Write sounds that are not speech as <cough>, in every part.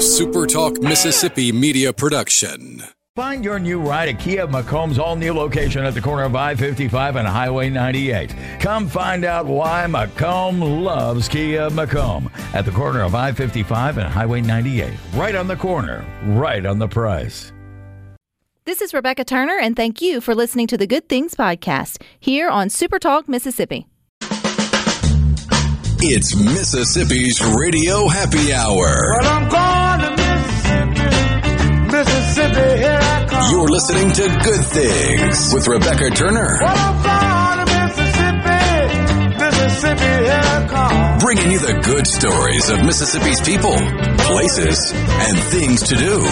a SuperTalk Mississippi media production. Find your new ride at Kia McComb's all new location at the corner of I 55 and Highway 98. Come find out why McComb loves Kia McComb at the corner of I 55 and Highway 98. Right on the corner, right on the price. This is Rebecca Turner, and thank you for listening to the Good Things Podcast here on Supertalk Mississippi. It's Mississippi's Radio Happy Hour. You're listening to Good Things with Rebecca Turner. Well, I'm going to Mississippi, Mississippi, here I come. Bringing you the good stories of Mississippi's people, places, and things to do.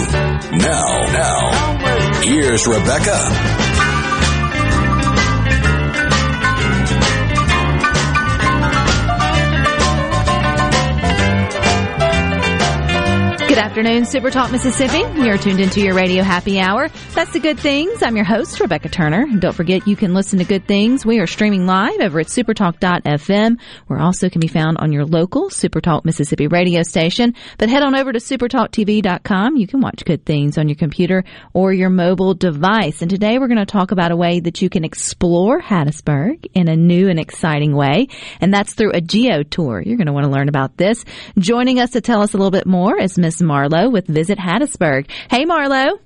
Now, now, here's Rebecca. Good afternoon, Super Talk Mississippi. You're tuned into your radio happy hour. That's the good things. I'm your host, Rebecca Turner. Don't forget you can listen to good things. We are streaming live over at supertalk.fm. We're also can be found on your local Supertalk Mississippi radio station. But head on over to supertalktv.com. You can watch good things on your computer or your mobile device. And today we're going to talk about a way that you can explore Hattiesburg in a new and exciting way. And that's through a geo tour. You're going to want to learn about this. Joining us to tell us a little bit more is Miss Marlo with Visit Hattiesburg. Hey, Marlo.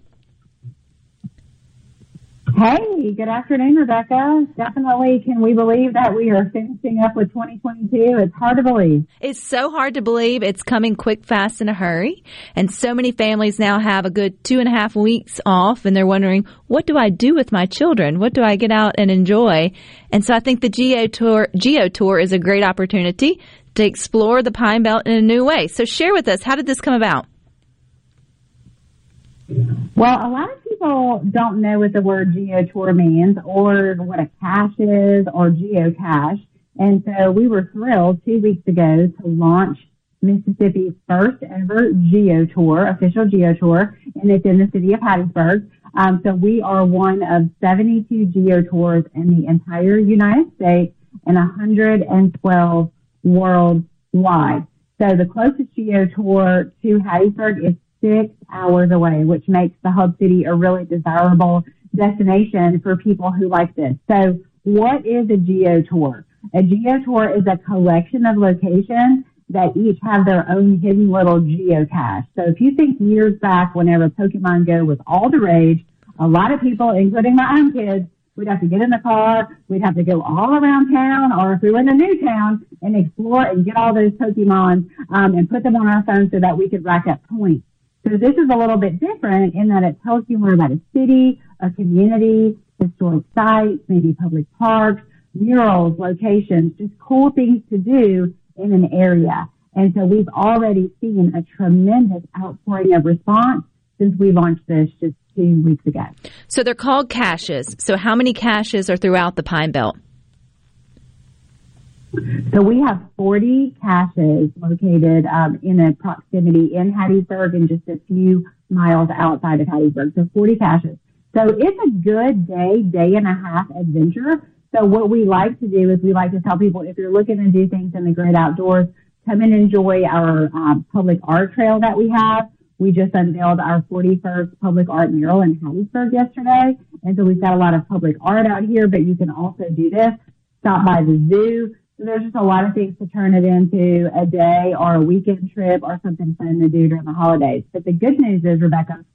Hey, good afternoon, Rebecca. Definitely, can we believe that we are finishing up with 2022? It's hard to believe. It's so hard to believe it's coming quick, fast, in a hurry. And so many families now have a good two and a half weeks off and they're wondering, what do I do with my children? What do I get out and enjoy? And so I think the Geo Tour, Geo Tour is a great opportunity to explore the Pine Belt in a new way. So share with us, how did this come about? Well, a lot of people don't know what the word geotour means or what a cache is or geocache. And so we were thrilled two weeks ago to launch Mississippi's first ever geotour, official geotour, and it's in the city of Hattiesburg. Um, so we are one of 72 geotours in the entire United States and 112 worldwide. So the closest geotour to Hattiesburg is six hours away, which makes the hub city a really desirable destination for people who like this. So what is a geo tour? A geo tour is a collection of locations that each have their own hidden little geocache. So if you think years back, whenever Pokemon Go was all the rage, a lot of people, including my own kids, We'd have to get in the car. We'd have to go all around town, or if we were in a new town, and explore and get all those Pokemon um, and put them on our phone so that we could rack up points. So this is a little bit different in that it tells you more about a city, a community, historic sites, maybe public parks, murals, locations, just cool things to do in an area. And so we've already seen a tremendous outpouring of response since we launched this just two weeks ago. So they're called caches. So how many caches are throughout the Pine Belt? So we have 40 caches located um, in a proximity in Hattiesburg and just a few miles outside of Hattiesburg. So 40 caches. So it's a good day, day and a half adventure. So what we like to do is we like to tell people if you're looking to do things in the great outdoors, come and enjoy our um, public art trail that we have. We just unveiled our 41st public art mural in Hattiesburg yesterday. And so we've got a lot of public art out here, but you can also do this. Stop by the zoo so there's just a lot of things to turn it into a day or a weekend trip or something fun to do during the holidays. But the good news is, Rebecca,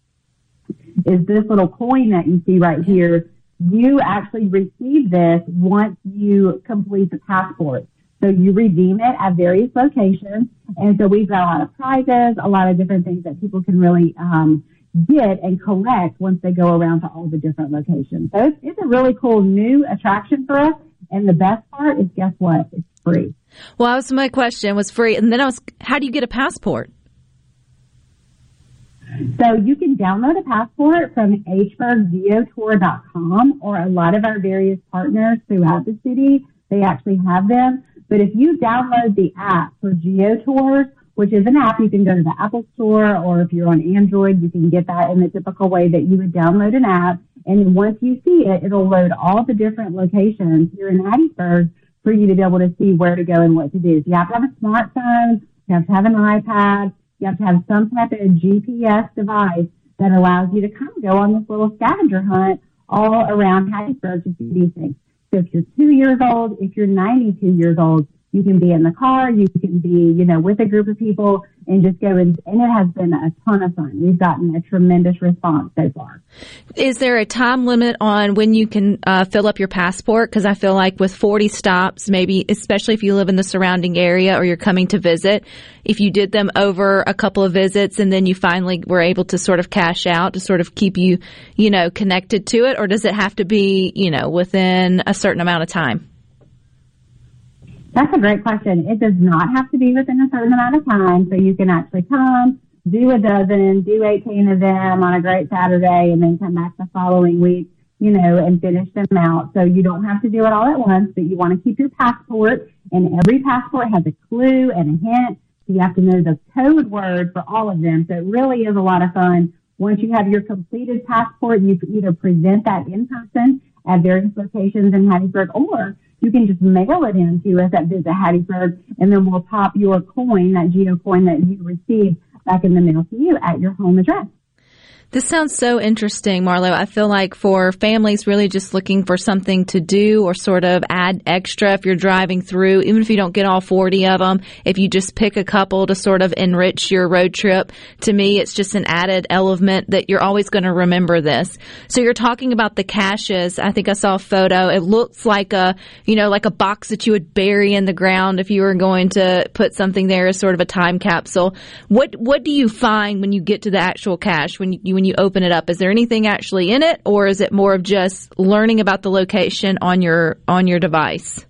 is this little coin that you see right here, you actually receive this once you complete the passport. So you redeem it at various locations. And so we've got a lot of prizes, a lot of different things that people can really um, get and collect once they go around to all the different locations. So it's, it's a really cool new attraction for us. And the best part is, guess what? It's free. Well, that was my question was free. And then I was, how do you get a passport? So you can download a passport from hburggeotour.com or a lot of our various partners throughout the city. They actually have them. But if you download the app for GeoTours, which is an app, you can go to the Apple Store or if you're on Android, you can get that in the typical way that you would download an app. And once you see it, it'll load all the different locations here in Hattiesburg for you to be able to see where to go and what to do. So you have to have a smartphone, you have to have an iPad, You have to have some type of GPS device that allows you to kind of go on this little scavenger hunt all around Hattiesburg to see these things. So if you're two years old, if you're 92 years old, you can be in the car, you can be, you know, with a group of people and just go and, and it has been a ton of fun. We've gotten a tremendous response so far. Is there a time limit on when you can uh, fill up your passport? Because I feel like with 40 stops, maybe, especially if you live in the surrounding area or you're coming to visit, if you did them over a couple of visits and then you finally were able to sort of cash out to sort of keep you, you know, connected to it, or does it have to be, you know, within a certain amount of time? That's a great question. It does not have to be within a certain amount of time, so you can actually come, do a dozen, do 18 of them on a great Saturday, and then come back the following week, you know, and finish them out. So you don't have to do it all at once, but you want to keep your passport, and every passport has a clue and a hint. So you have to know the code word for all of them. So it really is a lot of fun. Once you have your completed passport, you can either present that in person at various locations in Hattiesburg or you can just mail it in to us at Visit Hattiesburg, and then we'll pop your coin, that Geo coin that you received, back in the mail to you at your home address. This sounds so interesting, Marlo. I feel like for families really just looking for something to do or sort of add extra if you're driving through, even if you don't get all 40 of them, if you just pick a couple to sort of enrich your road trip, to me, it's just an added element that you're always going to remember this. So you're talking about the caches. I think I saw a photo. It looks like a, you know, like a box that you would bury in the ground if you were going to put something there as sort of a time capsule. What, what do you find when you get to the actual cache? When you when you open it up? Is there anything actually in it, or is it more of just learning about the location on your on your device?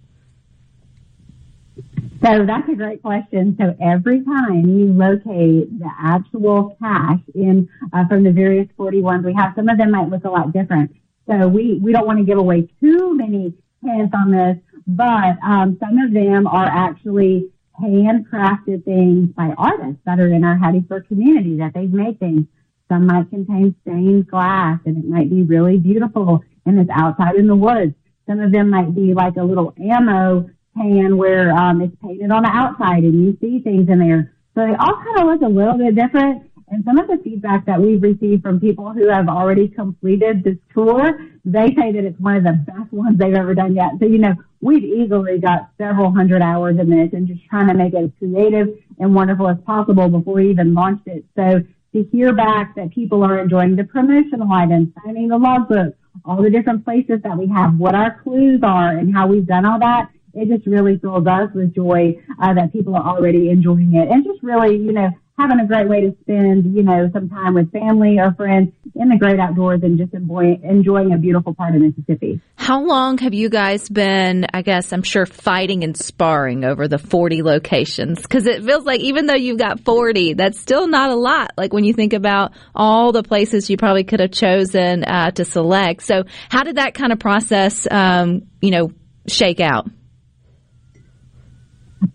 So that's a great question. So every time you locate the actual cache in uh, from the various 41s we have, some of them might look a lot different. So we we don't want to give away too many hints on this, but um, some of them are actually handcrafted things by artists that are in our Hattiesburg community that they've made things some might contain stained glass and it might be really beautiful and it's outside in the woods. Some of them might be like a little ammo can where um, it's painted on the outside and you see things in there. So they all kind of look a little bit different. And some of the feedback that we've received from people who have already completed this tour, they say that it's one of the best ones they've ever done yet. So, you know, we've easily got several hundred hours in this and just trying to make it as creative and wonderful as possible before we even launched it. So to hear back that people are enjoying the promotional items, signing the logbook, all the different places that we have, what our clues are, and how we've done all that. It just really fills us with joy uh, that people are already enjoying it, and just really, you know, having a great way to spend, you know, some time with family or friends in the great outdoors and just enjoy, enjoying a beautiful part of Mississippi. How long have you guys been, I guess, I'm sure, fighting and sparring over the 40 locations? Because it feels like even though you've got 40, that's still not a lot. Like when you think about all the places you probably could have chosen uh, to select. So how did that kind of process, um, you know, shake out?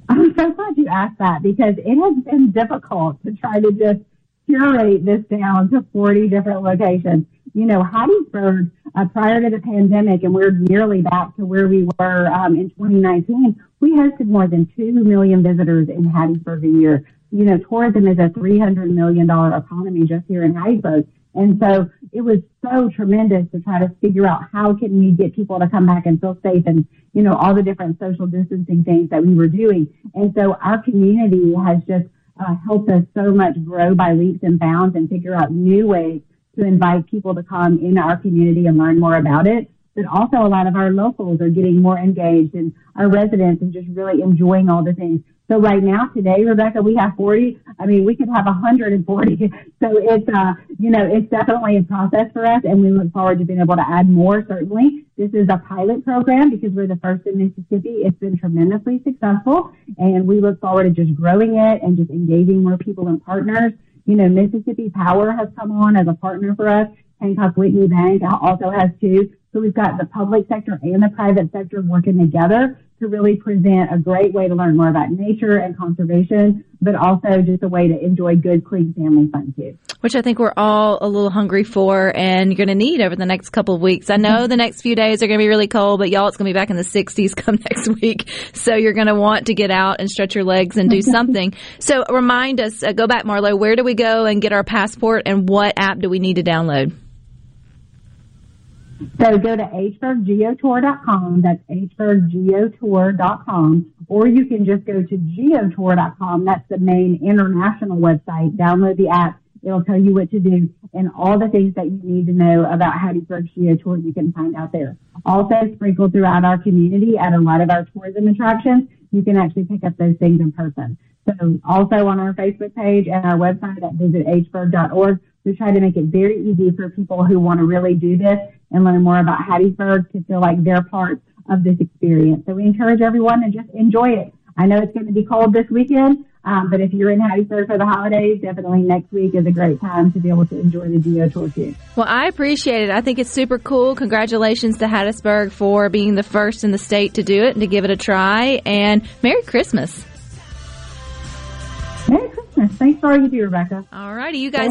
I'm so glad you asked that because it has been difficult to try to just curate this down to 40 different locations. You know, Hattiesburg, uh, prior to the pandemic, and we're nearly back to where we were um, in 2019, we hosted more than 2 million visitors in Hattiesburg a year. You know, tourism is a $300 million economy just here in Hattiesburg. And so it was so tremendous to try to figure out how can we get people to come back and feel safe and, you know, all the different social distancing things that we were doing. And so our community has just uh, helped us so much grow by leaps and bounds and figure out new ways to invite people to come in our community and learn more about it. But also a lot of our locals are getting more engaged and our residents and just really enjoying all the things. So right now, today, Rebecca, we have 40. I mean, we could have 140. <laughs> So it's, uh, you know, it's definitely a process for us and we look forward to being able to add more, certainly. This is a pilot program because we're the first in Mississippi. It's been tremendously successful and we look forward to just growing it and just engaging more people and partners. You know, Mississippi Power has come on as a partner for us. Hancock Whitney Bank also has two. So we've got the public sector and the private sector working together to really present a great way to learn more about nature and conservation, but also just a way to enjoy good, clean family fun too. Which I think we're all a little hungry for and you're going to need over the next couple of weeks. I know the next few days are going to be really cold, but y'all, it's going to be back in the 60s <laughs> come next week. So you're going to want to get out and stretch your legs and do <laughs> something. so remind us, uh, go back, Marlo, where do we go and get our passport and what app do we need to download? So go to hburggeotour.com. That's hburggeotour.com. Or you can just go to geotour.com. That's the main international website. Download the app. It'll tell you what to do and all the things that you need to know about Hattiesburg Geotour you can find out there. Also sprinkled throughout our community at a lot of our tourism attractions, you can actually pick up those things in person. So also on our Facebook page and our website at visithburg.org, we try to make it very easy for people who want to really do this and learn more about Hattiesburg to feel like they're part of this experience. So we encourage everyone to just enjoy it. I know it's going to be cold this weekend, um, but if you're in Hattiesburg for the holidays, definitely next week is a great time to be able to enjoy the Geo Tour too. Well, I appreciate it. I think it's super cool. Congratulations to Hattiesburg for being the first in the state to do it and to give it a try. And Merry Christmas. Merry Christmas. Thanks for all you do, Rebecca. All righty, you guys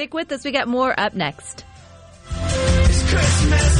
stick with us. We got more up next. Christmas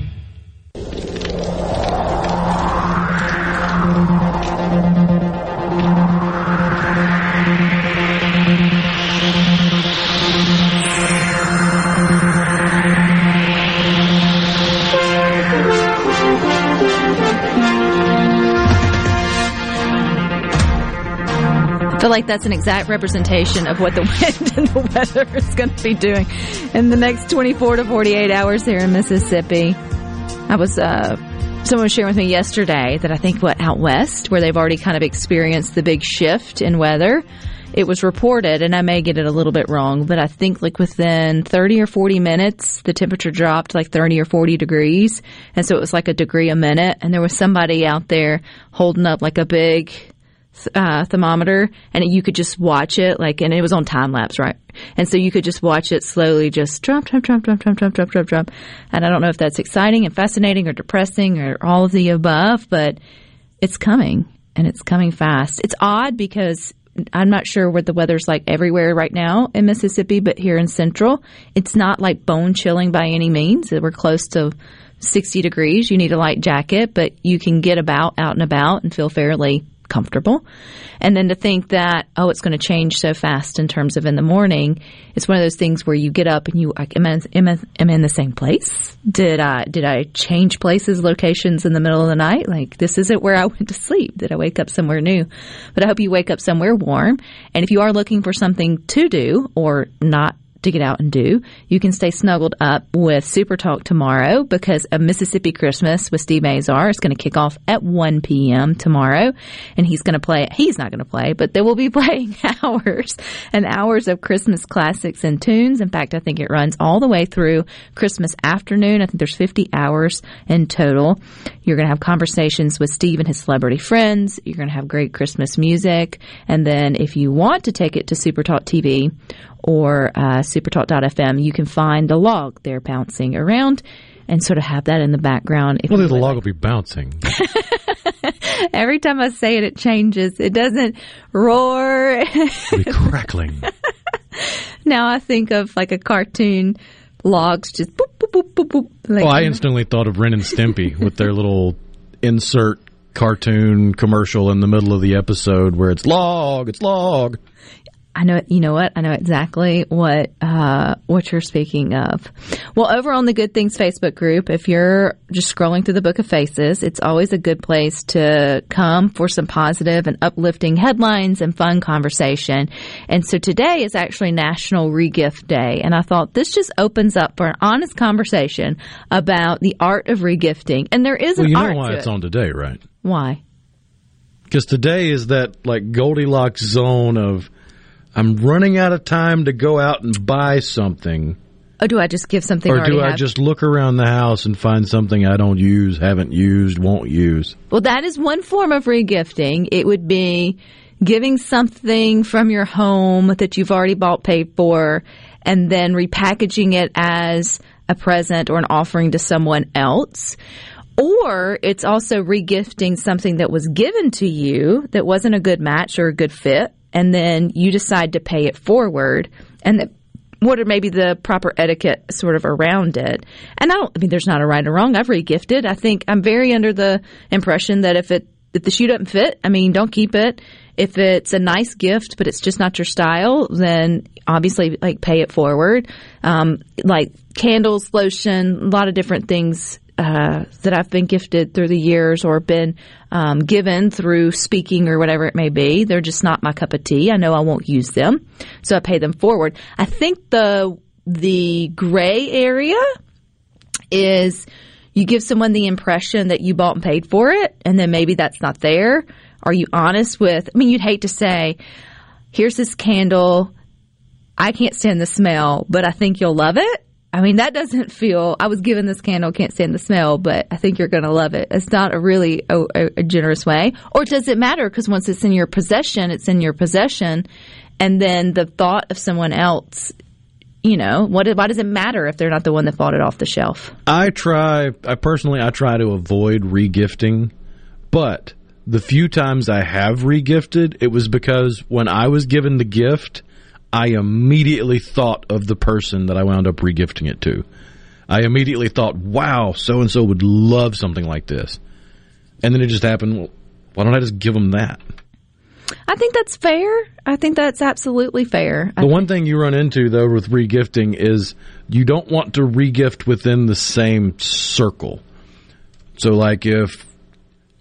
Like that's an exact representation of what the <laughs> wind and the weather is going to be doing in the next 24 to 48 hours here in Mississippi. I was, uh, someone was sharing with me yesterday that I think what out west, where they've already kind of experienced the big shift in weather, it was reported, and I may get it a little bit wrong, but I think like within 30 or 40 minutes, the temperature dropped like 30 or 40 degrees. And so it was like a degree a minute. And there was somebody out there holding up like a big uh, thermometer and you could just watch it like and it was on time lapse right? And so you could just watch it slowly just drop drop drop drop drop drop drop drop drop and i don't know if that's exciting and fascinating or depressing or all of the above but it's coming and it's coming fast. It's odd because i'm not sure what the weather's like everywhere right now in mississippi but here in central it's not like bone chilling by any means. We're close to 60 degrees. You need a light jacket but you can get about out and about and feel fairly comfortable. And then to think that, oh, it's going to change so fast in terms of in the morning, it's one of those things where you get up and you, am I, am I, am I in the same place? Did I, did I change places, locations in the middle of the night? Like, this isn't where I went to sleep. Did I wake up somewhere new? But I hope you wake up somewhere warm. And if you are looking for something to do or not to get out and do. You can stay snuggled up with Super Talk tomorrow because a Mississippi Christmas with Steve Azar is going to kick off at 1 p.m. tomorrow. And he's going to play, he's not going to play, but they will be <laughs> playing hours and hours of Christmas classics and tunes. In fact, I think it runs all the way through Christmas afternoon. I think there's 50 hours in total. You're going to have conversations with Steve and his celebrity friends. You're going to have great Christmas music. And then if you want to take it to Super Talk TV or uh, supertalk.fm, you can find the log there bouncing around and sort of have that in the background. If Well, the log will be bouncing. <laughs> Every time I say it, it changes. It doesn't roar. It'll be crackling. <laughs> now I think of like a cartoon logs just boop, boop, boop, boop. Like, Well, I instantly thought of Ren and Stimpy with their little insert cartoon commercial in the middle of the episode where it's log, it's log. I know, you know what? I know exactly what uh, what you're speaking of. Well, over on the Good Things Facebook group, if you're just scrolling through the Book of Faces, it's always a good place to come for some positive and uplifting headlines and fun conversation. And so today is actually National Regift Day, and I thought this just opens up for an honest conversation about the art of regifting. And there is Well, an you know why it's it. on today, right? Why? Because today is that like Goldilocks zone of I'm running out of time to go out and buy something, Oh, do I just give something? or do I have? just look around the house and find something I don't use, haven't used, won't use? Well, that is one form of regifting. It would be giving something from your home that you've already bought, paid for, and then repackaging it as a present or an offering to someone else. Or it's also regifting something that was given to you that wasn't a good match or a good fit, and then you decide to pay it forward. And that what are maybe the proper etiquette sort of around it. And I don't, I mean, there's not a right or wrong. I've regifted. I think I'm very under the impression that if it, if the shoe doesn't fit, I mean, don't keep it. If it's a nice gift, but it's just not your style, then obviously like pay it forward. Um, like candles, lotion, a lot of different things uh, that I've been gifted through the years or been um, given through speaking or whatever it may be. They're just not my cup of tea. I know I won't use them, so I pay them forward. I think the the gray area is you give someone the impression that you bought and paid for it, and then maybe that's not there. Are you honest with? I mean, you'd hate to say, "Here's this candle. I can't stand the smell, but I think you'll love it." I mean, that doesn't feel. I was given this candle, can't stand the smell, but I think you're going to love it. It's not a really a, a, generous way. Or does it matter? Because once it's in your possession, it's in your possession, and then the thought of someone else. You know, what? Why does it matter if they're not the one that bought it off the shelf? I try, I personally, I try to avoid regifting, but the few times I have regifted, it was because when I was given the gift, I immediately thought of the person that I wound up regifting it to. I immediately thought, wow, so and so would love something like this. And then it just happened, well, why don't I just give them that? I think that's fair. I think that's absolutely fair. The one thing you run into though with regifting is you don't want to regift within the same circle. So like if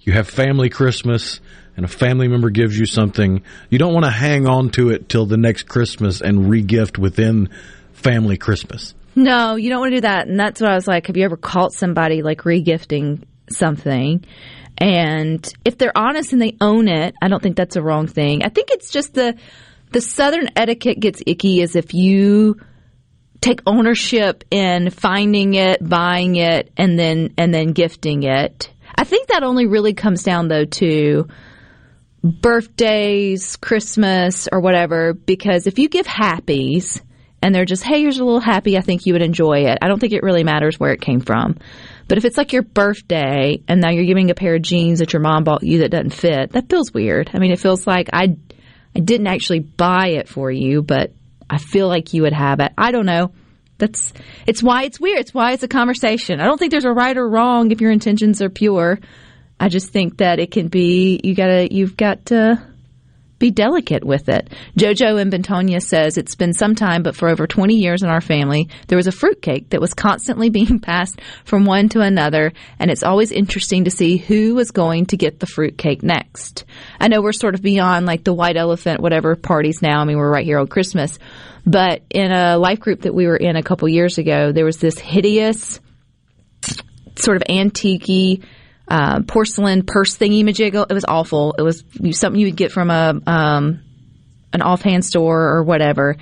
you have family Christmas and a family member gives you something, you don't want to hang on to it till the next Christmas and regift within family Christmas. No, you don't want to do that. And that's what I was like. Have you ever caught somebody like regifting something? And if they're honest and they own it, I don't think that's a wrong thing. I think it's just the the southern etiquette gets icky is if you take ownership in finding it, buying it, and then and then gifting it. I think that only really comes down though to birthdays, Christmas, or whatever, because if you give happies and they're just, hey, here's a little happy, I think you would enjoy it. I don't think it really matters where it came from. But if it's like your birthday and now you're giving a pair of jeans that your mom bought you that doesn't fit, that feels weird. I mean, it feels like I, I didn't actually buy it for you, but I feel like you would have it. I don't know. That's it's why it's weird. It's why it's a conversation. I don't think there's a right or wrong if your intentions are pure. I just think that it can be you gotta you've got to be delicate with it. Jojo in Bentonia says it's been some time, but for over 20 years in our family, there was a fruitcake that was constantly <laughs> being passed from one to another, and it's always interesting to see who was going to get the fruitcake next. I know we're sort of beyond like the white elephant, whatever parties now. I mean, we're right here on Christmas, but in a life group that we were in a couple years ago, there was this hideous sort of antique uh, porcelain purse thingy majiggle. It was awful. It was something you would get from a um, an offhand store or whatever,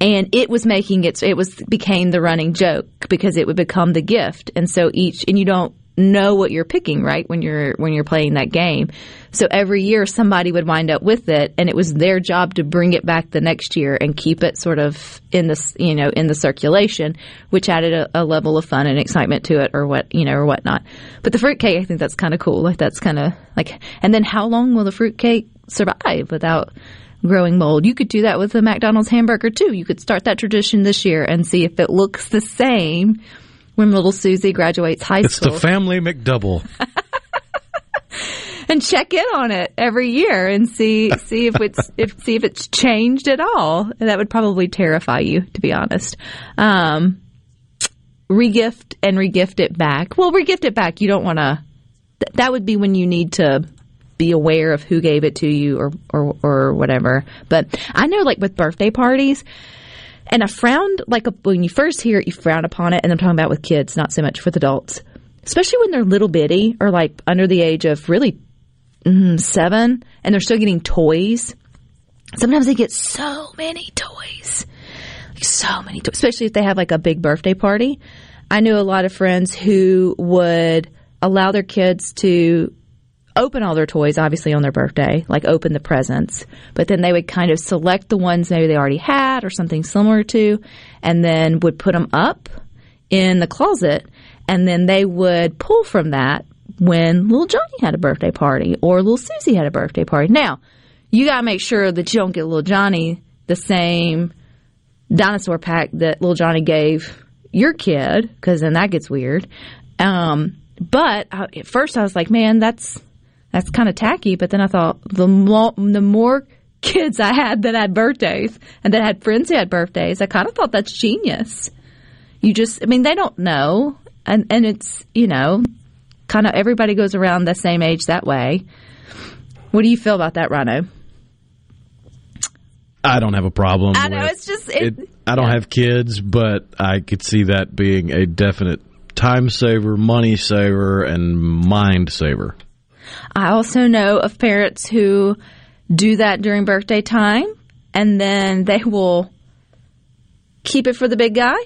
and it was making its. It was became the running joke because it would become the gift, and so each and you don't know what you're picking right when you're when you're playing that game. So every year somebody would wind up with it, and it was their job to bring it back the next year and keep it sort of in this you know in the circulation, which added a, a level of fun and excitement to it, or what you know or whatnot. But the fruitcake, I think that's kind of cool. Like that's kind of like, and then how long will the fruitcake survive without? growing mold. You could do that with the McDonald's hamburger too. You could start that tradition this year and see if it looks the same when little Susie graduates high It's school. It's the family McDouble. <laughs> and check in on it every year and see see if it's <laughs> if see if it's changed at all. And that would probably terrify you, to be honest. Um, regift and regift it back. Well, regift it back. You don't want to. Th- that would be when you need to be aware of who gave it to you or or or whatever. But I know, like with birthday parties. And I frowned, like when you first hear it, you frown upon it. And I'm talking about with kids, not so much with adults. Especially when they're little bitty or like under the age of really mm, seven and they're still getting toys. Sometimes they get so many toys. So many toys, especially if they have like a big birthday party. I knew a lot of friends who would allow their kids to open all their toys, obviously on their birthday, like open the presents, but then they would kind of select the ones maybe they already had or something similar to, and then would put them up in the closet, and then they would pull from that when little Johnny had a birthday party or little Susie had a birthday party. Now, you gotta make sure that you don't get little Johnny the same dinosaur pack that little Johnny gave your kid, because then that gets weird. Um, but I, at first I was like, man, that's that's kind of tacky. But then I thought the more the more kids I had that had birthdays and that had friends who had birthdays, I kind of thought that's genius. You just, I mean, they don't know, and and it's you know, kind of everybody goes around the same age that way. What do you feel about that, Rhino? I don't have a problem. I know, with it's just- it- I don't yeah. have kids, but I could see that being a definite time saver, money saver, and mind saver. I also know of parents who do that during birthday time and then they will keep it for the big guy.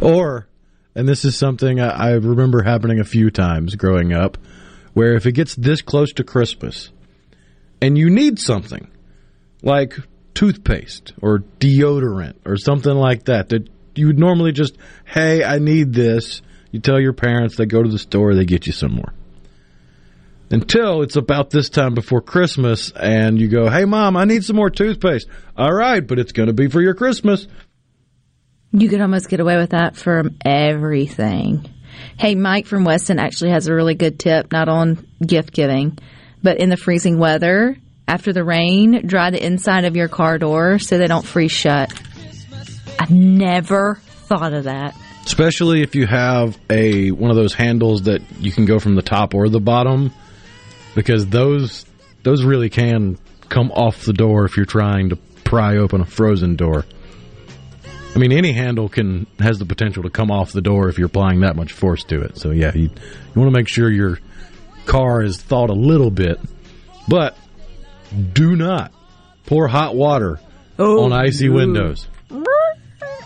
Or, and this is something I, I remember happening a few times growing up, where if it gets this close to Christmas and you need something like toothpaste or deodorant or something like that, that you would normally just, hey, I need this. You tell your parents, they go to the store, they get you some more. Until it's about this time before Christmas and you go, hey, mom, I need some more toothpaste. All right, but it's going to be for your Christmas. You could almost get away with that from everything. Hey, Mike from Weston actually has a really good tip, not on gift giving, but in the freezing weather, after the rain, dry the inside of your car door so they don't freeze shut. I've never thought of that. Especially if you have a one of those handles that you can go from the top or the bottom because those those really can come off the door if you're trying to pry open a frozen door. I mean any handle can has the potential to come off the door if you're applying that much force to it. So yeah you, you want to make sure your car is thawed a little bit but do not pour hot water oh, on icy windows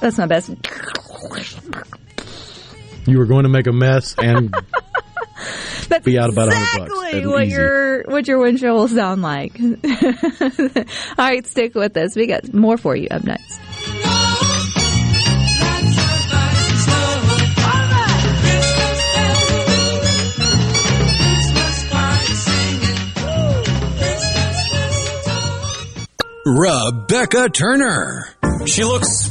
That's my best. you were going to make a mess and <laughs> That's Be out about a hundred bucks. exactly what easy. your what your windshield will sound like. <laughs> All right, stick with us. We got more for you up next. Rebecca Turner. She looks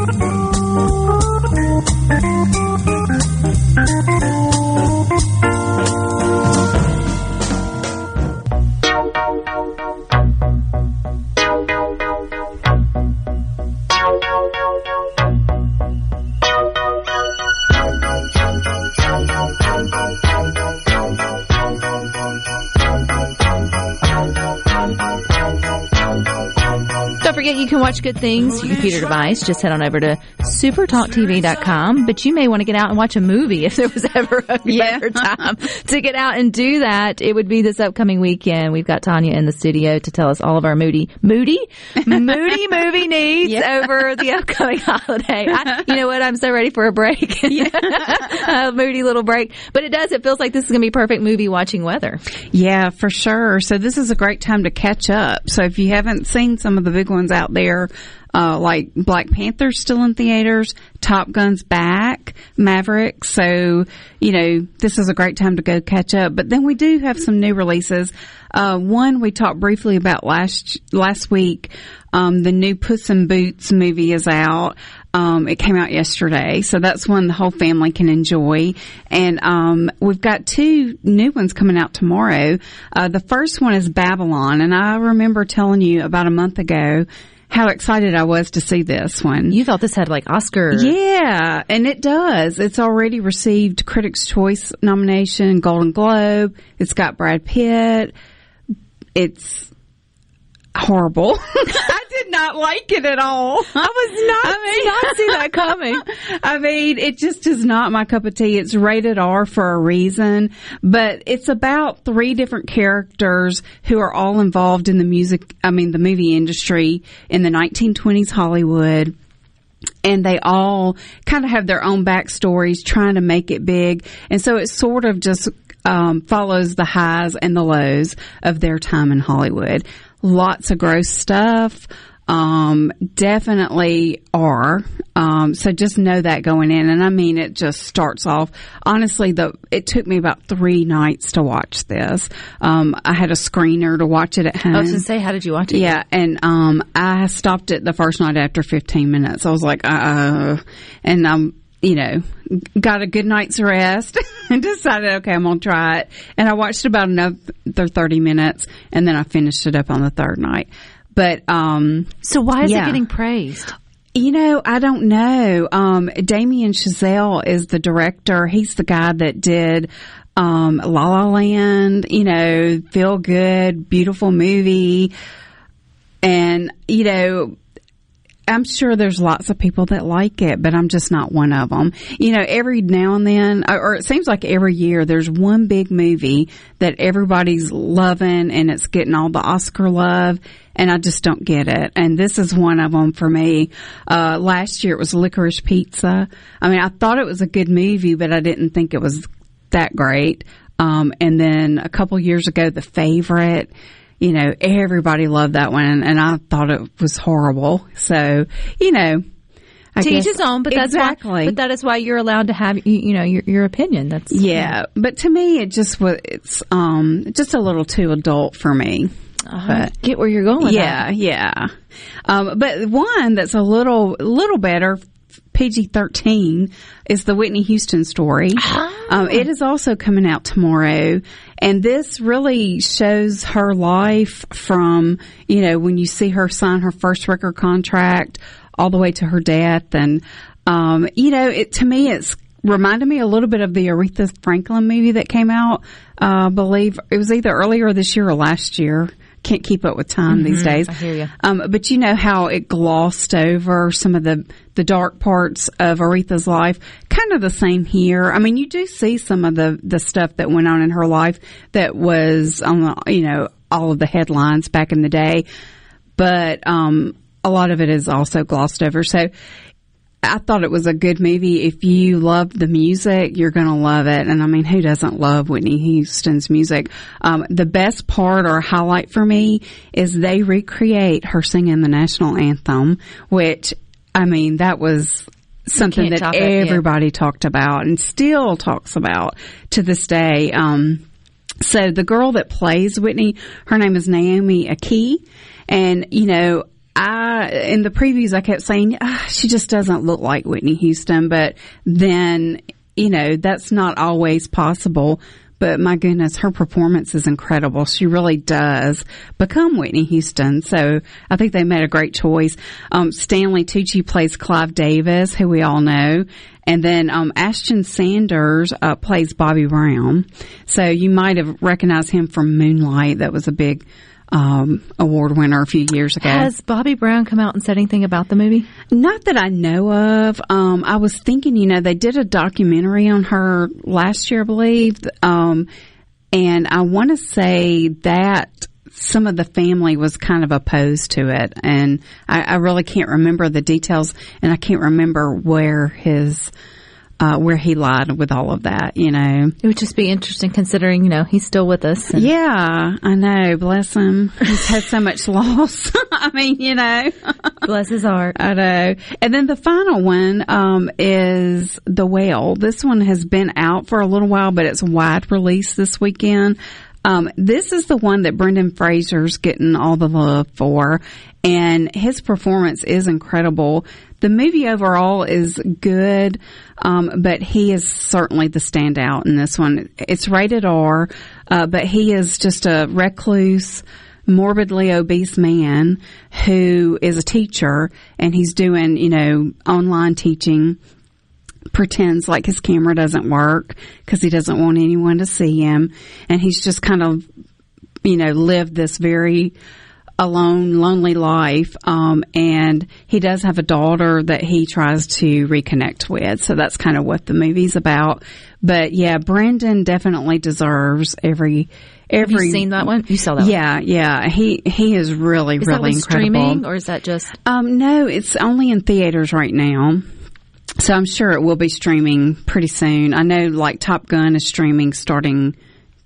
Can watch good things your computer device. Just head on over to supertalktv.com. But you may want to get out and watch a movie if there was ever a Yeah. better <laughs> time to get out and do that. It would be this upcoming weekend. We've got Tanya in the studio to tell us all of our moody, moody, moody <laughs> movie needs Yeah. over the upcoming <laughs> holiday. I, you know what? I'm so ready for a break. a moody little break. But it does. It feels like this is going to be perfect movie watching weather. Yeah, for sure. So this is a great time to catch up. So if you haven't seen some some of the big ones out there, uh, like Black Panther's still in theaters, Top Gun's back, Maverick. So, you know, this is a great time to go catch up. But then we do have some new releases. Uh, one we talked briefly about last, last week. Um, the new Puss in Boots movie is out. Um, it came out yesterday, so that's one the whole family can enjoy. And um, we've got two new ones coming out tomorrow. Uh, the first one is Babylon, and I remember telling you about a month ago how excited I was to see this one. You thought this had like Oscar. Yeah, and it does. It's already received Critics' Choice nomination, Golden Globe. It's got Brad Pitt. It's horrible. <laughs> I did not like it at all. I was not, I mean- not see that coming. I mean, it just is not my cup of tea. It's rated R for a reason, but it's about three different characters who are all involved in the music, I mean, the movie industry in the 1920s Hollywood. And they all kind of have their own backstories trying to make it big. And so it sort of just um, follows the highs and the lows of their time in Hollywood. Lots of gross stuff. Um, definitely are. Um, so just know that going in. And I mean, it just starts off. Honestly, the, it took me about three nights to watch this. Um, I had a screener to watch it at home. I was going to say, how did you watch it? Yeah, and um, I stopped it the first night after 15 minutes. I was like, uh, and um, you know, got a good night's rest <laughs> and decided, okay, I'm gonna try it. And I watched about another 30 minutes, and then I finished it up on the third night. But um, So why is Yeah. it getting praised? you know, I don't know. Um, Damien Chazelle is the director. He's the guy that did um, La La Land. You know, feel good, beautiful movie, and you know. I'm sure there's lots of people that like it, but I'm just not one of them. You know, every now and then, or it seems like every year, there's one big movie that everybody's loving and it's getting all the Oscar love, and I just don't get it. And this is one of them for me. Uh, last year it was Licorice Pizza. I mean, I thought it was a good movie, but I didn't think it was that great. Um, and then a couple years ago, The Favorite you know, everybody loved that one, and I thought it was horrible. So, you know, I to guess, each his own, but that's exactly. why. But that is why you're allowed to have you, you know your your opinion. That's yeah, but to me, it just was. It's um just a little too adult for me. I get where you're going. Yeah, yeah. Um, but one that's a little little better. PG thirteen is the Whitney Houston story. Um, it is also coming out tomorrow, and this really shows her life from you know when you see her sign her first record contract all the way to her death, and um, you know it to me it's reminded me a little bit of the Aretha Franklin movie that came out. Uh, I believe it was either earlier this year or last year. Can't keep up with time these days. I hear you. Um, but you know how it glossed over some of the the dark parts of Aretha's life. Kind of the same here. I mean, you do see some of the the stuff that went on in her life that was on the you know all of the headlines back in the day, but um, a lot of it is also glossed over. So. I thought it was a good movie. If you love the music, you're going to love it. And I mean, who doesn't love Whitney Houston's music? Um, the best part or highlight for me is they recreate her singing the national anthem, which, I mean, that was something that top it, yeah. everybody talked about and still talks about to this day. Um, so the girl that plays Whitney, her name is Naomi Ackie. And, you know, I, in the previews, I kept saying, ah, she just doesn't look like Whitney Houston. But then, you know, that's not always possible. But my goodness, her performance is incredible. She really does become Whitney Houston. So I think they made a great choice. Um, Stanley Tucci plays Clive Davis, who we all know. And then um, Ashton Sanders uh, plays Bobby Brown. So you might have recognized him from Moonlight. That was a big um, award winner a few years ago. Has Bobby Brown come out and said anything about the movie? Not that I know of. Um, I was thinking, you know, they did a documentary on her last year, I believe. Um, and I want to say that some of the family was kind of opposed to it. And I, I really can't remember the details and I can't remember where his, uh, where he lied with all of that. You know. It would just be interesting considering, you know, he's still with us. Yeah, I know. Bless him. He's had so much <laughs> loss. <laughs> I mean, you know. <laughs> Bless his heart. I know. And then the final one um, is The Whale. This one has been out for a little while, but it's wide release this weekend. Um, this is the one that Brendan Fraser's getting all the love for, and his performance is incredible. The movie overall is good, um, but he is certainly the standout in this one. It's rated R, uh, but he is just a recluse, morbidly obese man who is a teacher and he's doing, you know, online teaching pretends like his camera doesn't work because he doesn't want anyone to see him and he's just kind of you know lived this very alone lonely life um, and he does have a daughter that he tries to reconnect with so that's kind of what the movie's about but yeah Brandon definitely deserves every Have every you seen that one? You saw that one? yeah yeah he he is really Is that really incredible streaming or is that just um, no, it's only in theaters right now. So I'm sure it will be streaming pretty soon. I know like Top Gun is streaming starting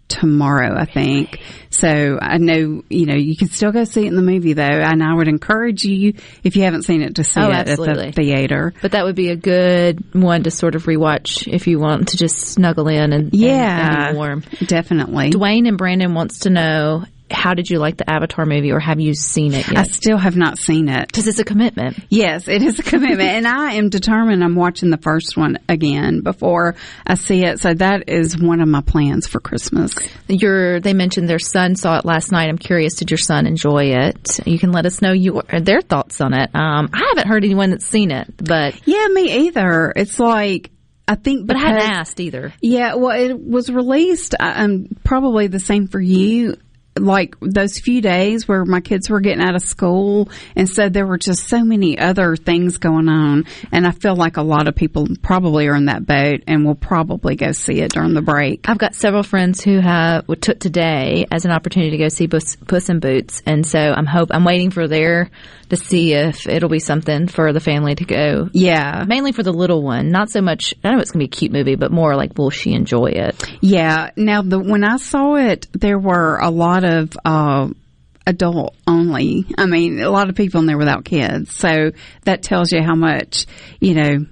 tomorrow, I think. So I know, you know, you can still go see it in the movie though. And I would encourage you, if you haven't seen it, to see Oh, it at the theater. But that would be a good one to sort of rewatch if you want to just snuggle in and, and- Yeah. and be warm. Definitely. Dwayne and Brandon wants to know how did you like the Avatar movie or have you seen it I still have not seen it. Because it's a commitment. Yes, it is a commitment, and I am determined I'm watching the first one again before I see it. So that is one of my plans for Christmas. Your they mentioned their son saw it last night. I'm curious, did your son enjoy it? You can let us know your their thoughts on it. Um, I haven't heard anyone that's seen it, but Yeah, me either. It's like I think, but I hadn't asked either. Yeah, well, it was released. uh, Um, probably the same for you. Like those few days where my kids were getting out of school, and so there were just so many other things going on, and I feel like a lot of people probably are in that boat, and will probably go see it during the break. I've got several friends who have took today as an opportunity to go see Puss, Puss in Boots, and so I'm hope I'm waiting for their to see if it'll be something for the family to go. Yeah, Mainly for the little one, not so much. I know it's gonna be a cute movie, but more like will she enjoy it? Yeah. Now, the when I saw it, there were a lot of uh, adult only. I mean, a lot of people in there without kids. So that tells you how much you know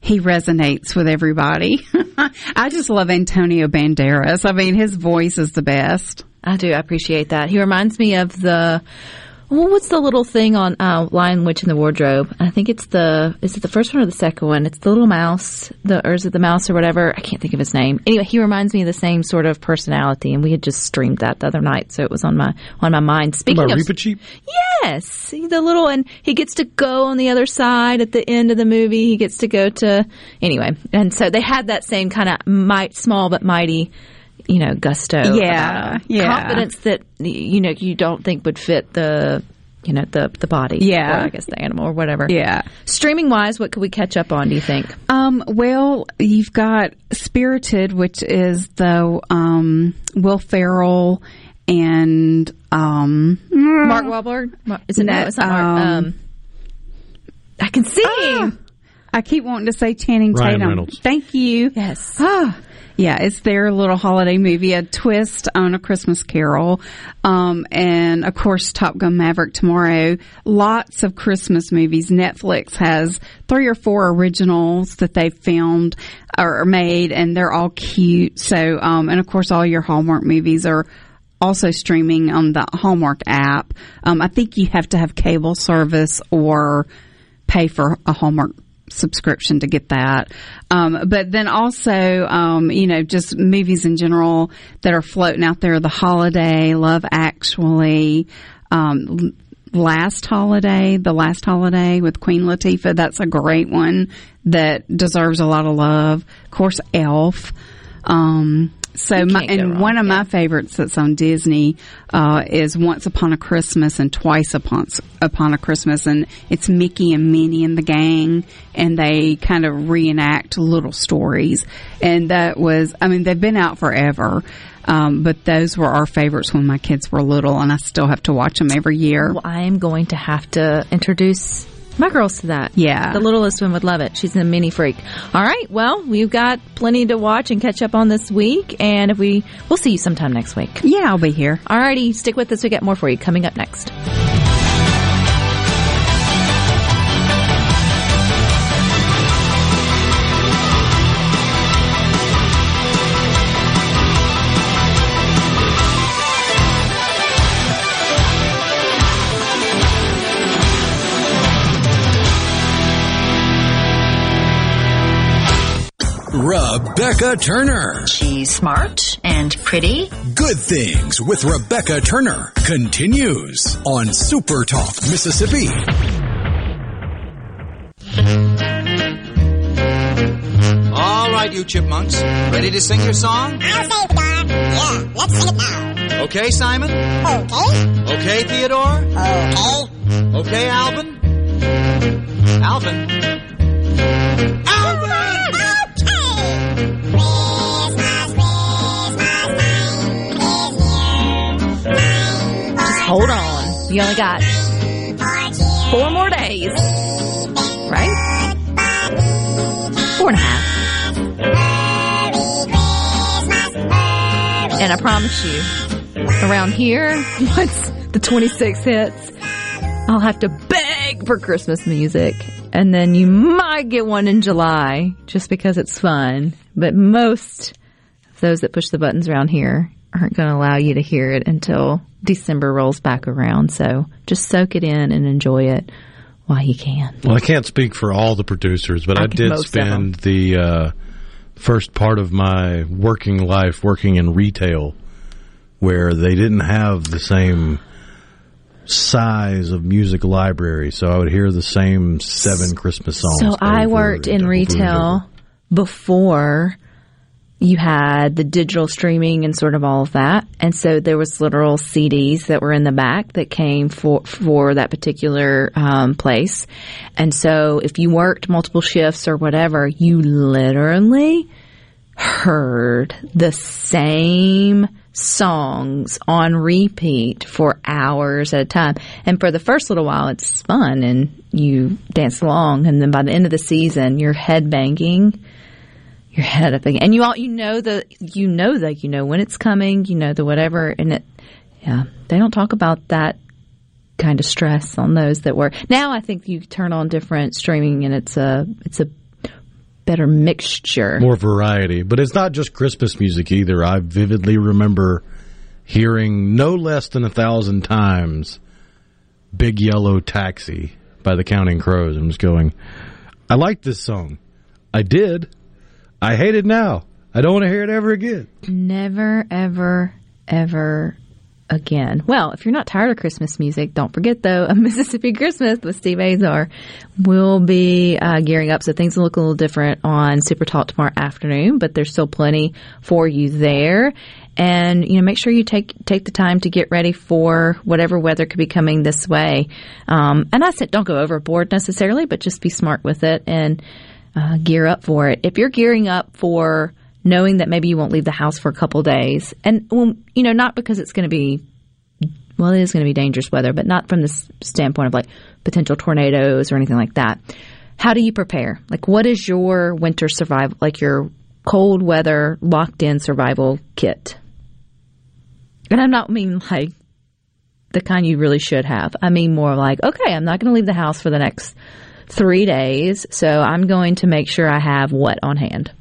he resonates with everybody. <laughs> I just love Antonio Banderas. I mean, his voice is the best. I do. I appreciate that. He reminds me of the. Well, what's the little thing on uh, Lion Witch in the Wardrobe? I think it's the. Is it the first one or the second one? It's the little mouse, the or is it the mouse or whatever? I can't think of his name. Anyway, he reminds me of the same sort of personality, and we had just streamed that the other night, so it was on my on my mind. Speaking About of Cheap? Yes, the little and he gets to go on the other side at the end of the movie. He gets to go to anyway, and so they had that same kind of might small but mighty, you know, gusto. Yeah, about yeah. confidence that you know you don't think would fit the. You know the the body, Yeah. or I guess the animal or whatever. Yeah. Streaming wise, what could we catch up on? Do you think? Um, well, you've got Spirited, which is the um, Will Ferrell and um, Mark Wahlberg? Is it no? No, It's not Mark. um, Um, I can see. I keep wanting to say Channing Ryan Tatum. Reynolds. Thank you. Yes. Ah, yeah, it's their little holiday movie, a twist on a Christmas Carol, um, and of course Top Gun Maverick tomorrow. Lots of Christmas movies. Netflix has three or four originals that they've filmed or made, and they're all cute. So, um, and of course all your Hallmark movies are also streaming on the Hallmark app. Um, I think you have to have cable service or pay for a Hallmark subscription to get that. Um, but then also, um, you know, just movies in general that are floating out there. The Holiday, Love Actually, um, Last Holiday, The Last Holiday with Queen Latifah. That's a great one that deserves a lot of love. Of course, Elf. Um, so my, and one of my favorites that's on Disney uh, is Once Upon a Christmas and Twice Upon Upon a Christmas, and it's Mickey and Minnie and the gang, and they kind of reenact little stories. And that was, I mean, they've been out forever, um, but those were our favorites when my kids were little, and I still have to watch them every year. Well, I am going to have to introduce My girl's to that. Yeah. The littlest one would love it. She's a Minnie freak. All right. Well, we've got plenty to watch and catch up on this week. And if we, we'll see you sometime next week. Yeah, I'll be here. All righty. Stick with us. We got more for you coming up next. Rebecca Turner. She's smart and pretty. Good Things with Rebecca Turner continues on Super Talk, Mississippi. All right, you chipmunks. Ready to sing your song? I'll sing the dog. Yeah, let's sing it now. Okay, Simon? Okay. Okay, Theodore? Okay. Okay, Alvin? Alvin? Alvin! Hold on. You only got four more days. Right? Four and a half. And I promise you, around here, <laughs> once the 26 hits, I'll have to beg for Christmas music. And then you might get one in July just because it's fun. But most of those that push the buttons around here aren't going to allow you to hear it until December rolls back around. So just soak it in and enjoy it while you can. Well, I can't speak for all the producers, but I, I- did most of them. spend the uh, first part of my working life working in retail where they didn't have the same size of music library, so I would hear the same seven Christmas songs. So I worked in retail before you had the digital streaming and sort of all of that. And so there was literal CDs that were in the back that came for for that particular um, place. And so if you worked multiple shifts or whatever, you literally heard the same songs on repeat for hours at a time. And for the first little while, it's fun and you dance along. And then by the end of the season, you're head banging, your head up again. And you all, you know the, you know the, you know when it's coming, you know the whatever. And it, yeah, they don't talk about that kind of stress on those that were. Now I think you turn on different streaming and it's a, it's a better mixture. more variety. But it's not just Christmas music either. I vividly remember hearing no less than a thousand times Big Yellow Taxi by the Counting Crows. I'm just going, I like this song. I did. I hate it now. I don't want to hear it ever again. Never, ever, ever again. Well, if you're not tired of Christmas music, don't forget though, a Mississippi Christmas with Steve Azar will be uh, gearing up. So things will look a little different on Super Talk tomorrow afternoon, but there's still plenty for you there. And you know, make sure you take take the time to get ready for whatever weather could be coming this way. Um, and I said, don't go overboard necessarily, but just be smart with it and uh, gear up for it. If you're gearing up for knowing that maybe you won't leave the house for a couple days, and well, you know, not because it's going to be, well, it is going to be dangerous weather, but not from the standpoint of like potential tornadoes or anything like that. How do you prepare? Like, what is your winter survival, like your cold weather locked in survival kit? And I'm not mean like the kind you really should have. I mean more like, okay, I'm not going to leave the house for the next three days, so I'm going to make sure I have what on hand.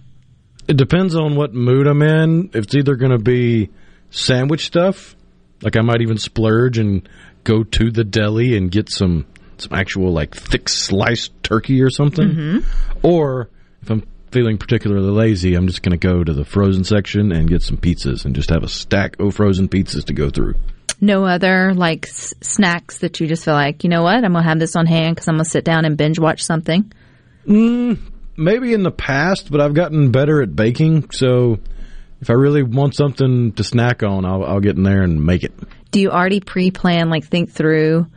It depends on what mood I'm in. It's either going to be sandwich stuff, like I might even splurge and go to the deli and get some some actual like thick sliced turkey or something. Mm-hmm. Or if I'm feeling particularly lazy, I'm just going to go to the frozen section and get some pizzas and just have a stack of frozen pizzas to go through. No other like s- snacks that you just feel like, you know what, I'm going to have this on hand because I'm going to sit down and binge watch something. Mm, maybe in the past, but I've gotten better at baking, so if I really want something to snack on, I'll, I'll get in there and make it. Do you already pre plan, like think through?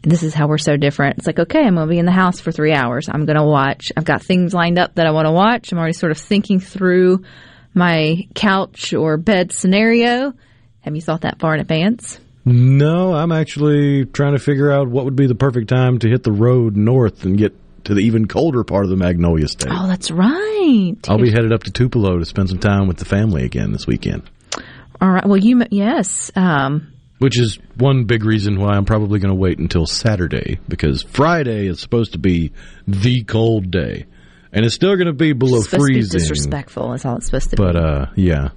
This is how we're so different. It's like, okay, I'm going to be in the house for three hours. I'm going to watch. I've got things lined up that I want to watch. I'm already sort of thinking through my couch or bed scenario. Have you thought that far in advance? No, I'm actually trying to figure out what would be the perfect time to hit the road north and get to the even colder part of the Magnolia State. Oh, that's right. I'll be headed up to Tupelo to spend some time with the family again this weekend, All right. Well, you yes. Um, which is one big reason why I'm probably going to wait until Saturday because Friday is supposed to be the cold day, and it's still going to be below to be freezing. disrespectful. Is all it's supposed to but be. uh, yeah,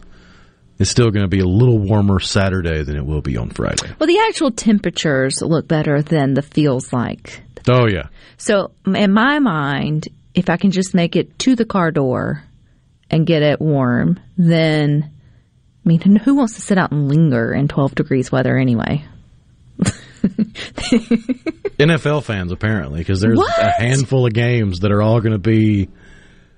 it's still going to be a little warmer Saturday than it will be on Friday. well, the actual temperatures look better than the feels like. Oh yeah, So, in my mind, if I can just make it to the car door and get it warm, then I mean, who wants to sit out and linger in 12 degrees weather anyway? <laughs> NFL fans apparently because there's What? a handful of games that are all going to be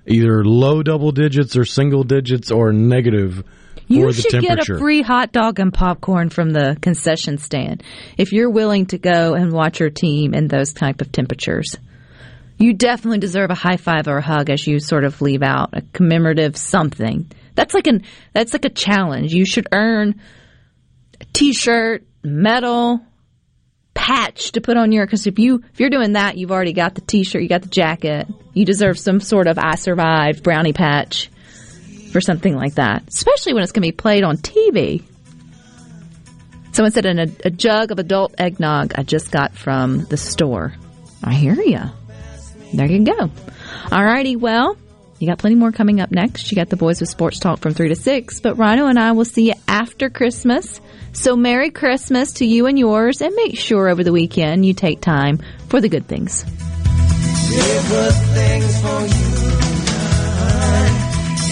either low double digits or single digits or negative You should get a free hot dog and popcorn from the concession stand if you're willing to go and watch your team in those type of temperatures. You definitely deserve a high five or a hug as you sort of leave out a commemorative something. That's like an that's like a challenge. You should earn a t-shirt, medal, patch to put on your because if you if you're doing that, you've already got the t-shirt, you got the jacket. You deserve some sort of I survived brownie patch for something like that, especially when it's going to be played on TV. Someone said, "In a, a jug of adult eggnog I just got from the store." I hear ya. There you go. All righty, well, you got plenty more coming up next. You got the boys with sports talk from three to six, but Rhino and I will see you after Christmas. So Merry Christmas to you and yours, and make sure over the weekend you take time for the good things.